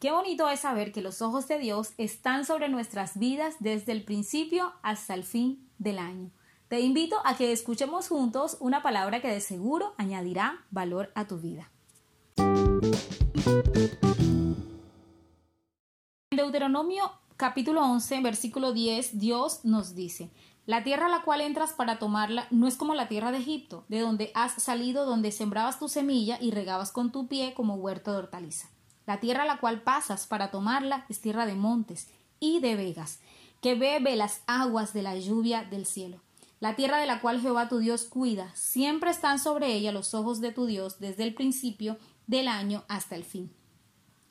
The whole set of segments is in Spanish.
Qué bonito es saber que los ojos de Dios están sobre nuestras vidas desde el principio hasta el fin del año. Te invito a que escuchemos juntos una palabra que de seguro añadirá valor a tu vida. En Deuteronomio capítulo 11, versículo 10, Dios nos dice, la tierra a la cual entras para tomarla no es como la tierra de Egipto, de donde has salido, donde sembrabas tu semilla y regabas con tu pie como huerto de hortaliza. La tierra a la cual pasas para tomarla es tierra de montes y de vegas, que bebe las aguas de la lluvia del cielo. La tierra de la cual Jehová tu Dios cuida, siempre están sobre ella los ojos de tu Dios desde el principio del año hasta el fin.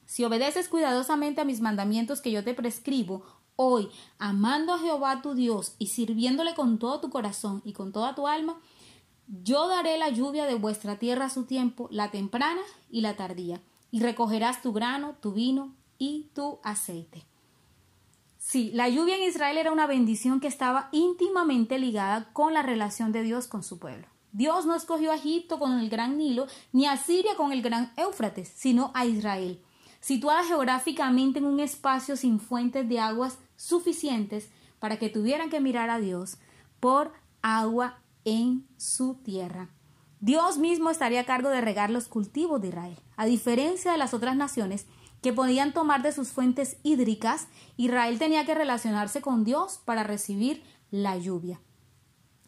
Si obedeces cuidadosamente a mis mandamientos que yo te prescribo, hoy, amando a Jehová tu Dios y sirviéndole con todo tu corazón y con toda tu alma, yo daré la lluvia de vuestra tierra a su tiempo, la temprana y la tardía, y recogerás tu grano, tu vino y tu aceite. Sí, la lluvia en Israel era una bendición que estaba íntimamente ligada con la relación de Dios con su pueblo. Dios no escogió a Egipto con el gran Nilo, ni a Siria con el gran Éufrates, sino a Israel situada geográficamente en un espacio sin fuentes de aguas suficientes para que tuvieran que mirar a Dios por agua en su tierra. Dios mismo estaría a cargo de regar los cultivos de Israel. A diferencia de las otras naciones que podían tomar de sus fuentes hídricas, Israel tenía que relacionarse con Dios para recibir la lluvia.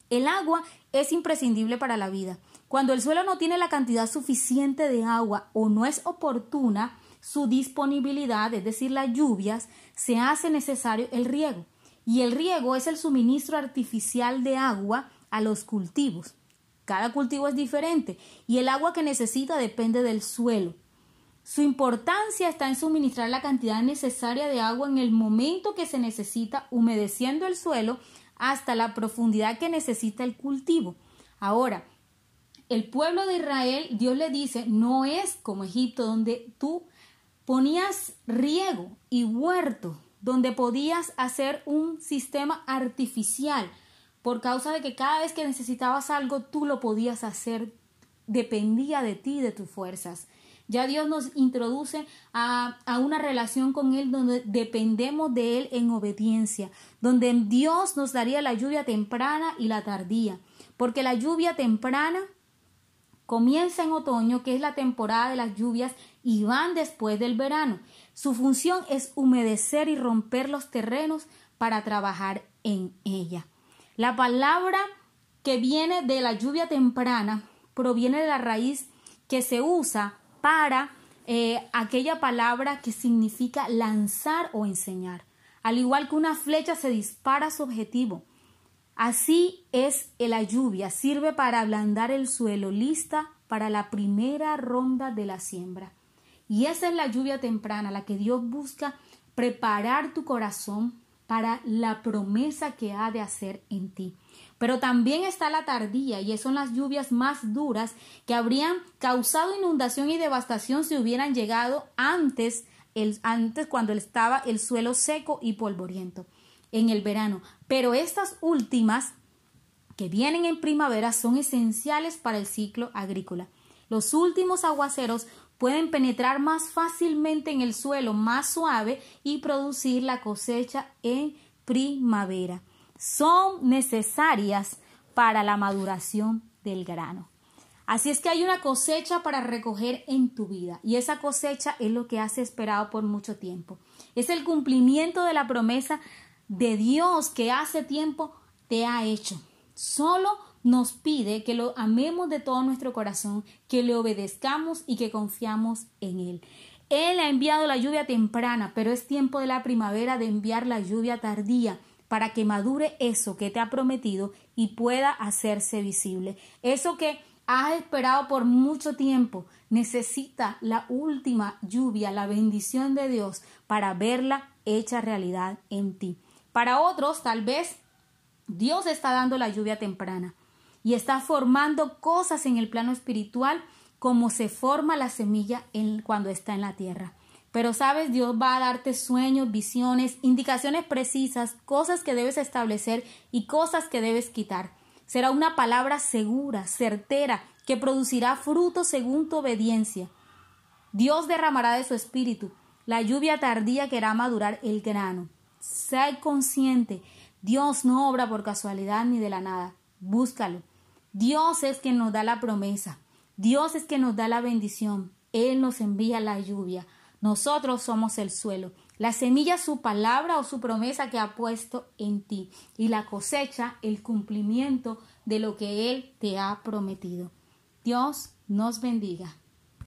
El agua es imprescindible para la vida. Cuando el suelo no tiene la cantidad suficiente de agua o no es oportuna, su disponibilidad, es decir, las lluvias, se hace necesario el riego. Y el riego es el suministro artificial de agua a los cultivos. Cada cultivo es diferente y el agua que necesita depende del suelo. Su importancia está en suministrar la cantidad necesaria de agua en el momento que se necesita, humedeciendo el suelo hasta la profundidad que necesita el cultivo. Ahora, el pueblo de Israel, Dios le dice, no es como Egipto, donde tú ponías riego y huerto donde podías hacer un sistema artificial por causa de que cada vez que necesitabas algo tú lo podías hacer, dependía de ti, de tus fuerzas. Ya Dios nos introduce a, a, una relación con Él donde dependemos de Él en obediencia, donde Dios nos daría la lluvia temprana y la tardía, porque la lluvia temprana comienza en otoño, que es la temporada de las lluvias, y van después del verano. Su función es humedecer y romper los terrenos para trabajar en ella. La palabra que viene de la lluvia temprana proviene de la raíz que se usa para eh, aquella palabra que significa lanzar o enseñar. Al igual que una flecha se dispara a su objetivo, Así es la lluvia, sirve para ablandar el suelo, lista para la primera ronda de la siembra. Y esa es la lluvia temprana, la que Dios busca preparar tu corazón para la promesa que ha de hacer en ti. Pero también está la tardía, y son las lluvias más duras que habrían causado inundación y devastación si hubieran llegado antes, el, antes cuando estaba el suelo seco y polvoriento en el verano, pero estas últimas que vienen en primavera son esenciales para el ciclo agrícola. Los últimos aguaceros pueden penetrar más fácilmente en el suelo más suave y producir la cosecha en primavera. Son necesarias para la maduración del grano. Así es que hay una cosecha para recoger en tu vida y esa cosecha es lo que has esperado por mucho tiempo. Es el cumplimiento de la promesa de Dios que hace tiempo te ha hecho. Solo nos pide que lo amemos de todo nuestro corazón, que le obedezcamos y que confiamos en Él. Él ha enviado la lluvia temprana, pero es tiempo de la primavera de enviar la lluvia tardía para que madure eso que te ha prometido y pueda hacerse visible. Eso que has esperado por mucho tiempo necesita la última lluvia, la bendición de Dios para verla hecha realidad en ti. Para otros, tal vez, Dios está dando la lluvia temprana y está formando cosas en el plano espiritual como se forma la semilla cuando está en la tierra. Pero sabes, Dios va a darte sueños, visiones, indicaciones precisas, cosas que debes establecer y cosas que debes quitar. Será una palabra segura, certera, que producirá fruto según tu obediencia. Dios derramará de su espíritu la lluvia tardía que hará madurar el grano. Sé consciente, Dios no obra por casualidad ni de la nada. Búscalo. Dios es quien nos da la promesa. Dios es quien nos da la bendición. Él nos envía la lluvia. Nosotros somos el suelo. La semilla su palabra o su promesa que ha puesto en ti. Y la cosecha el cumplimiento de lo que Él te ha prometido. Dios nos bendiga.